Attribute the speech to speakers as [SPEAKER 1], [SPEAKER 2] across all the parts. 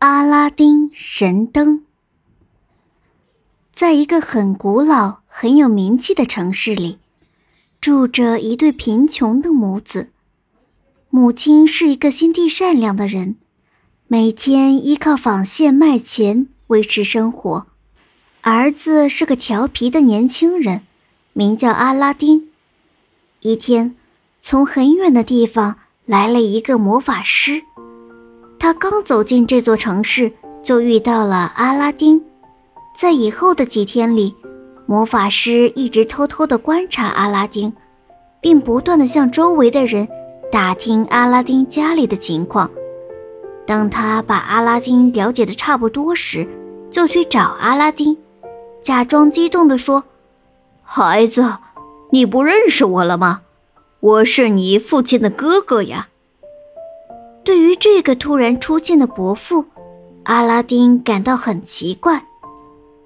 [SPEAKER 1] 阿拉丁神灯。在一个很古老、很有名气的城市里，住着一对贫穷的母子。母亲是一个心地善良的人，每天依靠纺线卖钱维持生活。儿子是个调皮的年轻人，名叫阿拉丁。一天，从很远的地方来了一个魔法师。他刚走进这座城市，就遇到了阿拉丁。在以后的几天里，魔法师一直偷偷地观察阿拉丁，并不断地向周围的人打听阿拉丁家里的情况。当他把阿拉丁了解的差不多时，就去找阿拉丁，假装激动地说：“
[SPEAKER 2] 孩子，你不认识我了吗？我是你父亲的哥哥呀。”
[SPEAKER 1] 对于这个突然出现的伯父，阿拉丁感到很奇怪，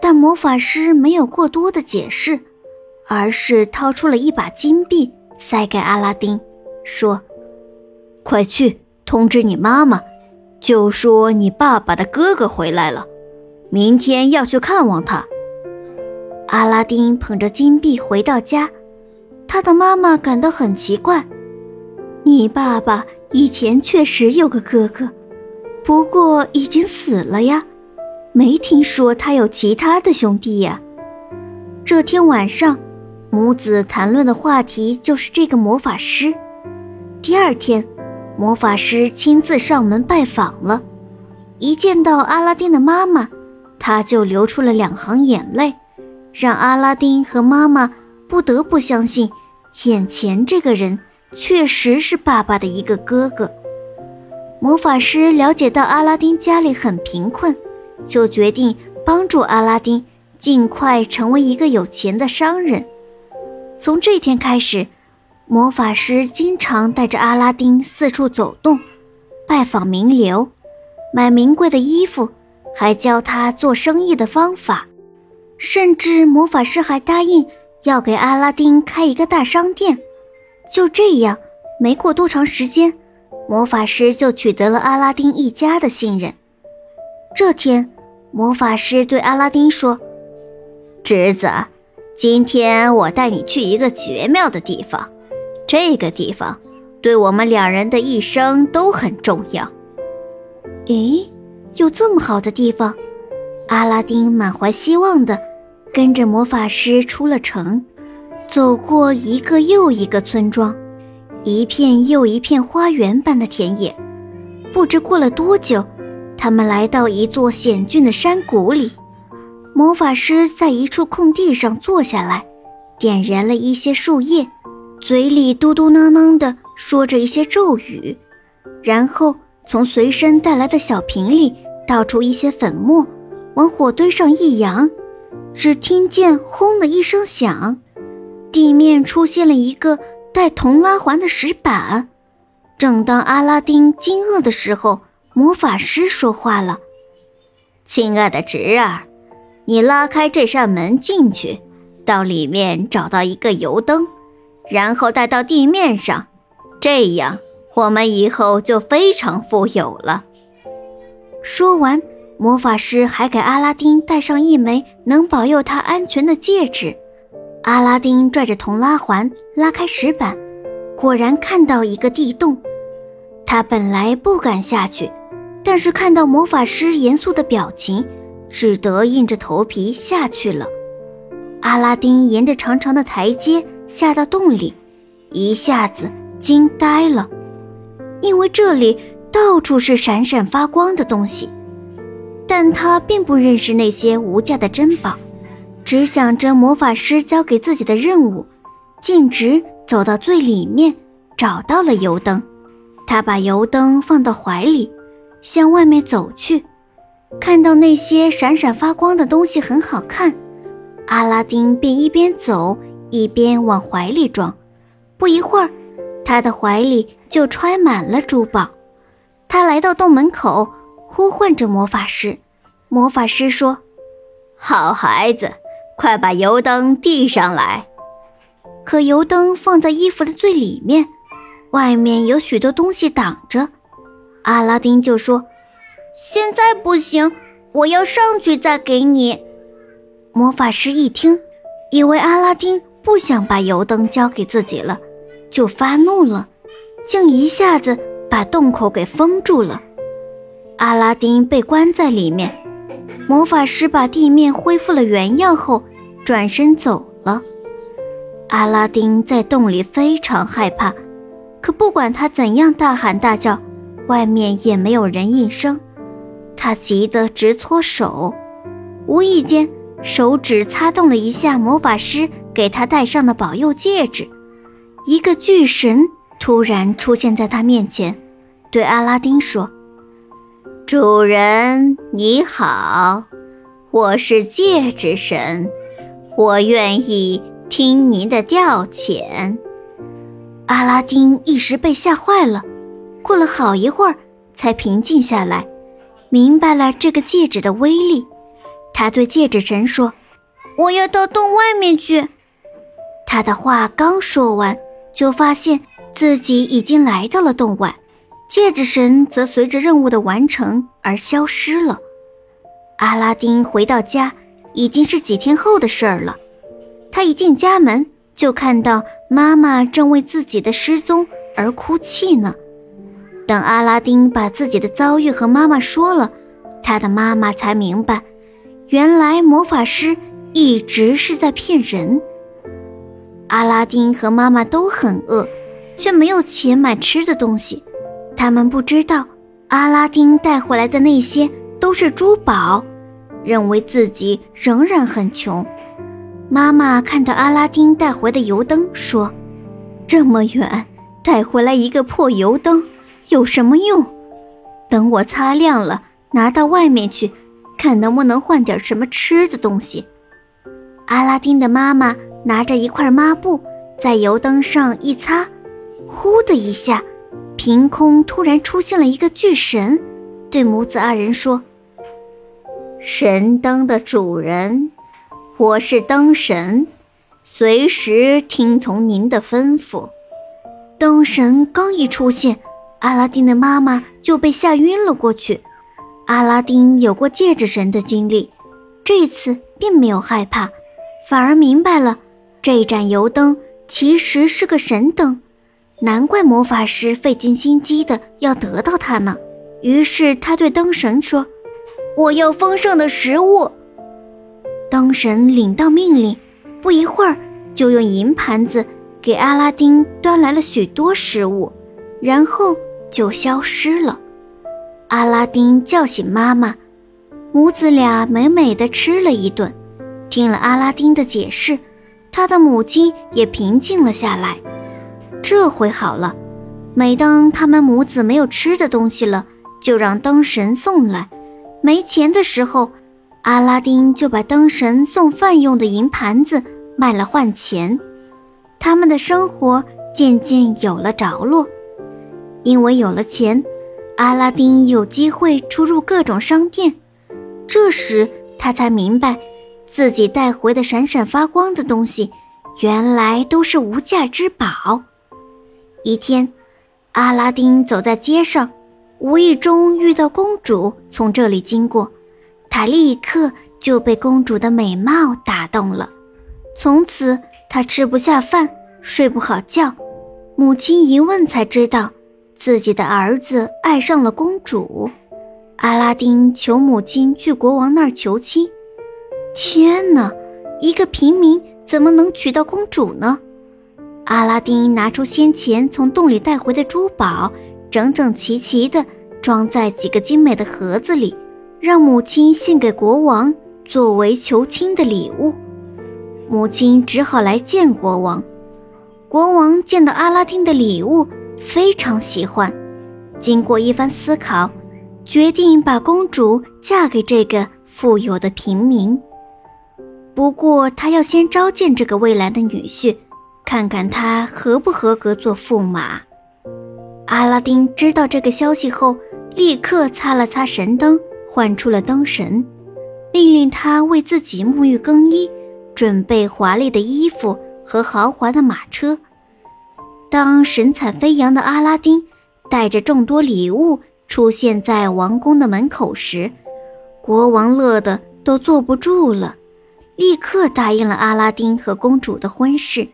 [SPEAKER 1] 但魔法师没有过多的解释，而是掏出了一把金币塞给阿拉丁，说：“
[SPEAKER 2] 快去通知你妈妈，就说你爸爸的哥哥回来了，明天要去看望他。”
[SPEAKER 1] 阿拉丁捧着金币回到家，他的妈妈感到很奇怪：“你爸爸？”以前确实有个哥哥，不过已经死了呀，没听说他有其他的兄弟呀。这天晚上，母子谈论的话题就是这个魔法师。第二天，魔法师亲自上门拜访了，一见到阿拉丁的妈妈，他就流出了两行眼泪，让阿拉丁和妈妈不得不相信，眼前这个人。确实是爸爸的一个哥哥。魔法师了解到阿拉丁家里很贫困，就决定帮助阿拉丁尽快成为一个有钱的商人。从这天开始，魔法师经常带着阿拉丁四处走动，拜访名流，买名贵的衣服，还教他做生意的方法。甚至魔法师还答应要给阿拉丁开一个大商店。就这样，没过多长时间，魔法师就取得了阿拉丁一家的信任。这天，魔法师对阿拉丁说：“
[SPEAKER 2] 侄子，今天我带你去一个绝妙的地方，这个地方对我们两人的一生都很重要。”
[SPEAKER 1] 诶，有这么好的地方？阿拉丁满怀希望地跟着魔法师出了城。走过一个又一个村庄，一片又一片花园般的田野。不知过了多久，他们来到一座险峻的山谷里。魔法师在一处空地上坐下来，点燃了一些树叶，嘴里嘟嘟囔囔地说着一些咒语，然后从随身带来的小瓶里倒出一些粉末，往火堆上一扬，只听见“轰”的一声响。地面出现了一个带铜拉环的石板。正当阿拉丁惊愕的时候，魔法师说话了：“
[SPEAKER 2] 亲爱的侄儿，你拉开这扇门进去，到里面找到一个油灯，然后带到地面上，这样我们以后就非常富有了。”
[SPEAKER 1] 说完，魔法师还给阿拉丁戴上一枚能保佑他安全的戒指。阿拉丁拽着铜拉环，拉开石板，果然看到一个地洞。他本来不敢下去，但是看到魔法师严肃的表情，只得硬着头皮下去了。阿拉丁沿着长长的台阶下到洞里，一下子惊呆了，因为这里到处是闪闪发光的东西。但他并不认识那些无价的珍宝。只想着魔法师交给自己的任务，径直走到最里面，找到了油灯。他把油灯放到怀里，向外面走去。看到那些闪闪发光的东西很好看，阿拉丁便一边走一边往怀里装。不一会儿，他的怀里就揣满了珠宝。他来到洞门口，呼唤着魔法师。魔法师说：“
[SPEAKER 2] 好孩子。”快把油灯递上来！
[SPEAKER 1] 可油灯放在衣服的最里面，外面有许多东西挡着。阿拉丁就说：“现在不行，我要上去再给你。魔法师一听，以为阿拉丁不想把油灯交给自己了，就发怒了，竟一下子把洞口给封住了。阿拉丁被关在里面，魔法师把地面恢复了原样后，转身走了。阿拉丁在洞里非常害怕，可不管他怎样大喊大叫，外面也没有人应声。他急得直搓手，无意间手指擦动了一下魔法师给他戴上的保佑戒指，一个巨神突然出现在他面前，对阿拉丁说。
[SPEAKER 2] 主人你好，我是戒指神，我愿意听您的调遣。
[SPEAKER 1] 阿拉丁一时被吓坏了，过了好一会儿才平静下来，明白了这个戒指的威力。他对戒指神说：“我要到洞外面去。”他的话刚说完，就发现自己已经来到了洞外。戒指神则随着任务的完成而消失了。阿拉丁回到家已经是几天后的事儿了。他一进家门，就看到妈妈正为自己的失踪而哭泣呢。等阿拉丁把自己的遭遇和妈妈说了，他的妈妈才明白，原来魔法师一直是在骗人。阿拉丁和妈妈都很饿，却没有钱买吃的东西。他们不知道，阿拉丁带回来的那些都是珠宝，认为自己仍然很穷。妈妈看到阿拉丁带回的油灯，说：“这么远带回来一个破油灯，有什么用？等我擦亮了，拿到外面去，看能不能换点什么吃的东西。”阿拉丁的妈妈拿着一块抹布，在油灯上一擦，呼的一下。凭空突然出现了一个巨神，对母子二人说：“
[SPEAKER 2] 神灯的主人，我是灯神，随时听从您的吩咐。”
[SPEAKER 1] 灯神刚一出现，阿拉丁的妈妈就被吓晕了过去。阿拉丁有过戒指神的经历，这次并没有害怕，反而明白了这盏油灯其实是个神灯。难怪魔法师费尽心机的要得到它呢。于是他对灯神说：“我要丰盛的食物。”灯神领到命令，不一会儿就用银盘子给阿拉丁端来了许多食物，然后就消失了。阿拉丁叫醒妈妈，母子俩美美的吃了一顿。听了阿拉丁的解释，他的母亲也平静了下来。这回好了，每当他们母子没有吃的东西了，就让灯神送来；没钱的时候，阿拉丁就把灯神送饭用的银盘子卖了换钱。他们的生活渐渐有了着落，因为有了钱，阿拉丁有机会出入各种商店。这时他才明白，自己带回的闪闪发光的东西，原来都是无价之宝。一天，阿拉丁走在街上，无意中遇到公主从这里经过，他立刻就被公主的美貌打动了。从此，他吃不下饭，睡不好觉。母亲一问才知道，自己的儿子爱上了公主。阿拉丁求母亲去国王那儿求亲。天哪，一个平民怎么能娶到公主呢？阿拉丁拿出先前从洞里带回的珠宝，整整齐齐地装在几个精美的盒子里，让母亲献给国王作为求亲的礼物。母亲只好来见国王。国王见到阿拉丁的礼物，非常喜欢。经过一番思考，决定把公主嫁给这个富有的平民。不过，他要先召见这个未来的女婿。看看他合不合格做驸马。阿拉丁知道这个消息后，立刻擦了擦神灯，唤出了灯神，命令他为自己沐浴更衣，准备华丽的衣服和豪华的马车。当神采飞扬的阿拉丁带着众多礼物出现在王宫的门口时，国王乐得都坐不住了，立刻答应了阿拉丁和公主的婚事。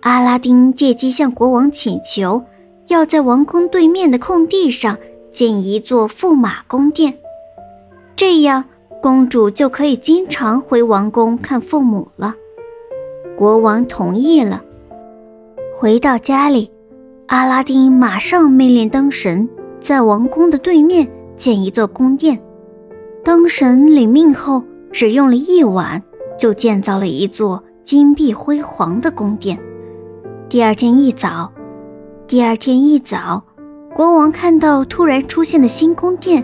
[SPEAKER 1] 阿拉丁借机向国王请求，要在王宫对面的空地上建一座驸马宫殿，这样公主就可以经常回王宫看父母了。国王同意了。回到家里，阿拉丁马上命令灯神在王宫的对面建一座宫殿。灯神领命后，只用了一晚就建造了一座金碧辉煌的宫殿。第二天一早，第二天一早，国王看到突然出现的新宫殿，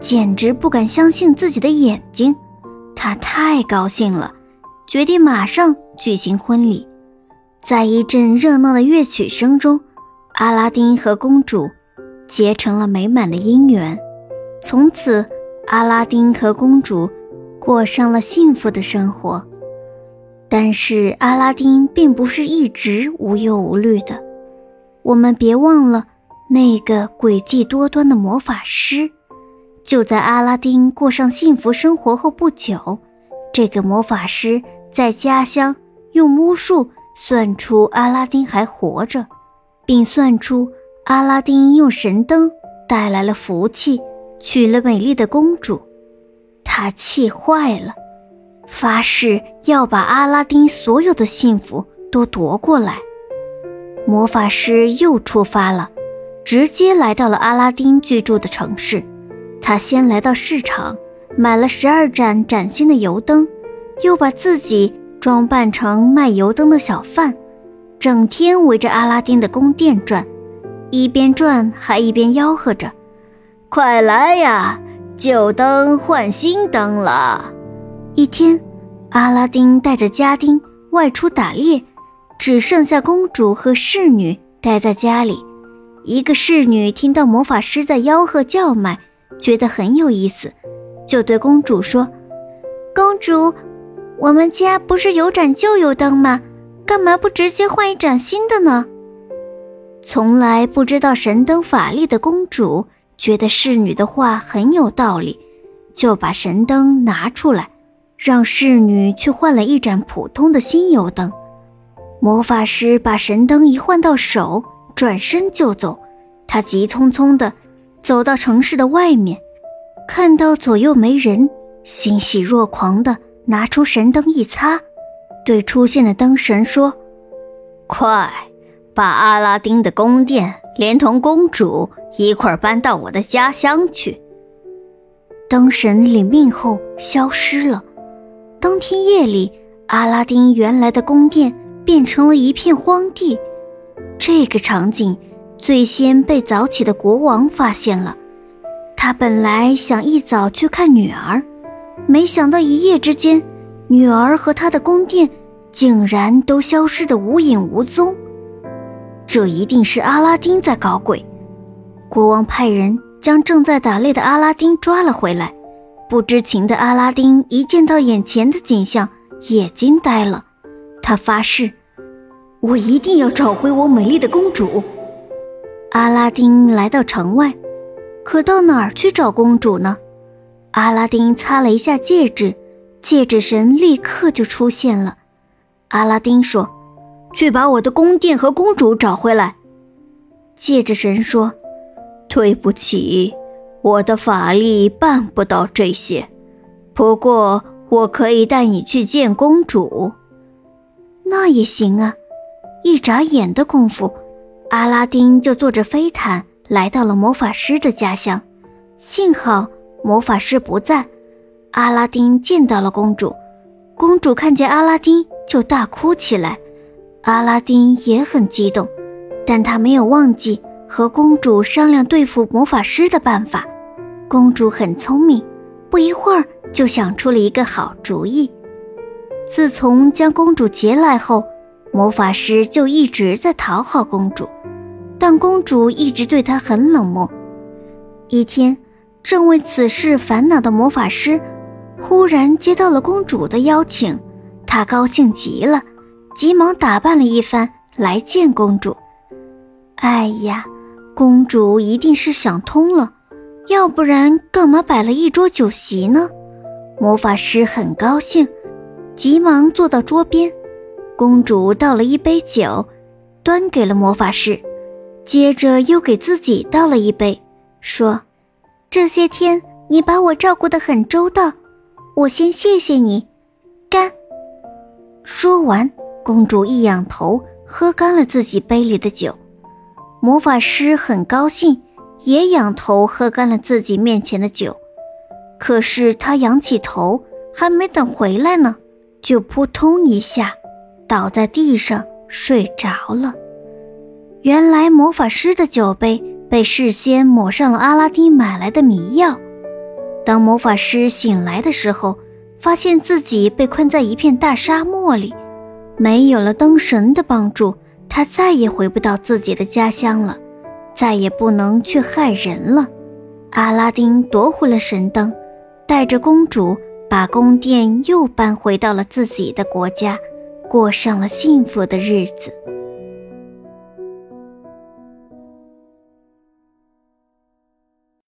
[SPEAKER 1] 简直不敢相信自己的眼睛。他太高兴了，决定马上举行婚礼。在一阵热闹的乐曲声中，阿拉丁和公主结成了美满的姻缘。从此，阿拉丁和公主过上了幸福的生活。但是，阿拉丁并不是一直无忧无虑的。我们别忘了那个诡计多端的魔法师。就在阿拉丁过上幸福生活后不久，这个魔法师在家乡用巫术。算出阿拉丁还活着，并算出阿拉丁用神灯带来了福气，娶了美丽的公主。他气坏了，发誓要把阿拉丁所有的幸福都夺过来。魔法师又出发了，直接来到了阿拉丁居住的城市。他先来到市场，买了十二盏崭新的油灯，又把自己。装扮成卖油灯的小贩，整天围着阿拉丁的宫殿转，一边转还一边吆喝着：“快来呀，旧灯换新灯了！”一天，阿拉丁带着家丁外出打猎，只剩下公主和侍女待在家里。一个侍女听到魔法师在吆喝叫卖，觉得很有意思，就对公主说：“公主。”我们家不是有盏旧油灯吗？干嘛不直接换一盏新的呢？从来不知道神灯法力的公主觉得侍女的话很有道理，就把神灯拿出来，让侍女去换了一盏普通的新油灯。魔法师把神灯一换到手，转身就走。他急匆匆地走到城市的外面，看到左右没人，欣喜若狂的。拿出神灯一擦，对出现的灯神说：“快把阿拉丁的宫殿连同公主一块搬到我的家乡去。”灯神领命后消失了。当天夜里，阿拉丁原来的宫殿变成了一片荒地。这个场景最先被早起的国王发现了。他本来想一早去看女儿。没想到一夜之间，女儿和她的宫殿竟然都消失得无影无踪。这一定是阿拉丁在搞鬼。国王派人将正在打猎的阿拉丁抓了回来。不知情的阿拉丁一见到眼前的景象，也惊呆了。他发誓：“我一定要找回我美丽的公主。”阿拉丁来到城外，可到哪儿去找公主呢？阿拉丁擦了一下戒指，戒指神立刻就出现了。阿拉丁说：“去把我的宫殿和公主找回来。”戒指神说：“对不起，我的法力办不到这些。不过我可以带你去见公主。”那也行啊。一眨眼的功夫，阿拉丁就坐着飞毯来到了魔法师的家乡。幸好。魔法师不在，阿拉丁见到了公主。公主看见阿拉丁就大哭起来。阿拉丁也很激动，但他没有忘记和公主商量对付魔法师的办法。公主很聪明，不一会儿就想出了一个好主意。自从将公主劫来后，魔法师就一直在讨好公主，但公主一直对他很冷漠。一天。正为此事烦恼的魔法师，忽然接到了公主的邀请，他高兴极了，急忙打扮了一番来见公主。哎呀，公主一定是想通了，要不然干嘛摆了一桌酒席呢？魔法师很高兴，急忙坐到桌边。公主倒了一杯酒，端给了魔法师，接着又给自己倒了一杯，说：“这些天你把我照顾得很周到，我先谢谢你。”干。说完，公主一仰头，喝干了自己杯里的酒。魔法师很高兴。也仰头喝干了自己面前的酒，可是他仰起头，还没等回来呢，就扑通一下倒在地上睡着了。原来魔法师的酒杯被事先抹上了阿拉丁买来的迷药。当魔法师醒来的时候，发现自己被困在一片大沙漠里，没有了灯神的帮助，他再也回不到自己的家乡了。再也不能去害人了。阿拉丁夺回了神灯，带着公主把宫殿又搬回到了自己的国家，过上了幸福的日子。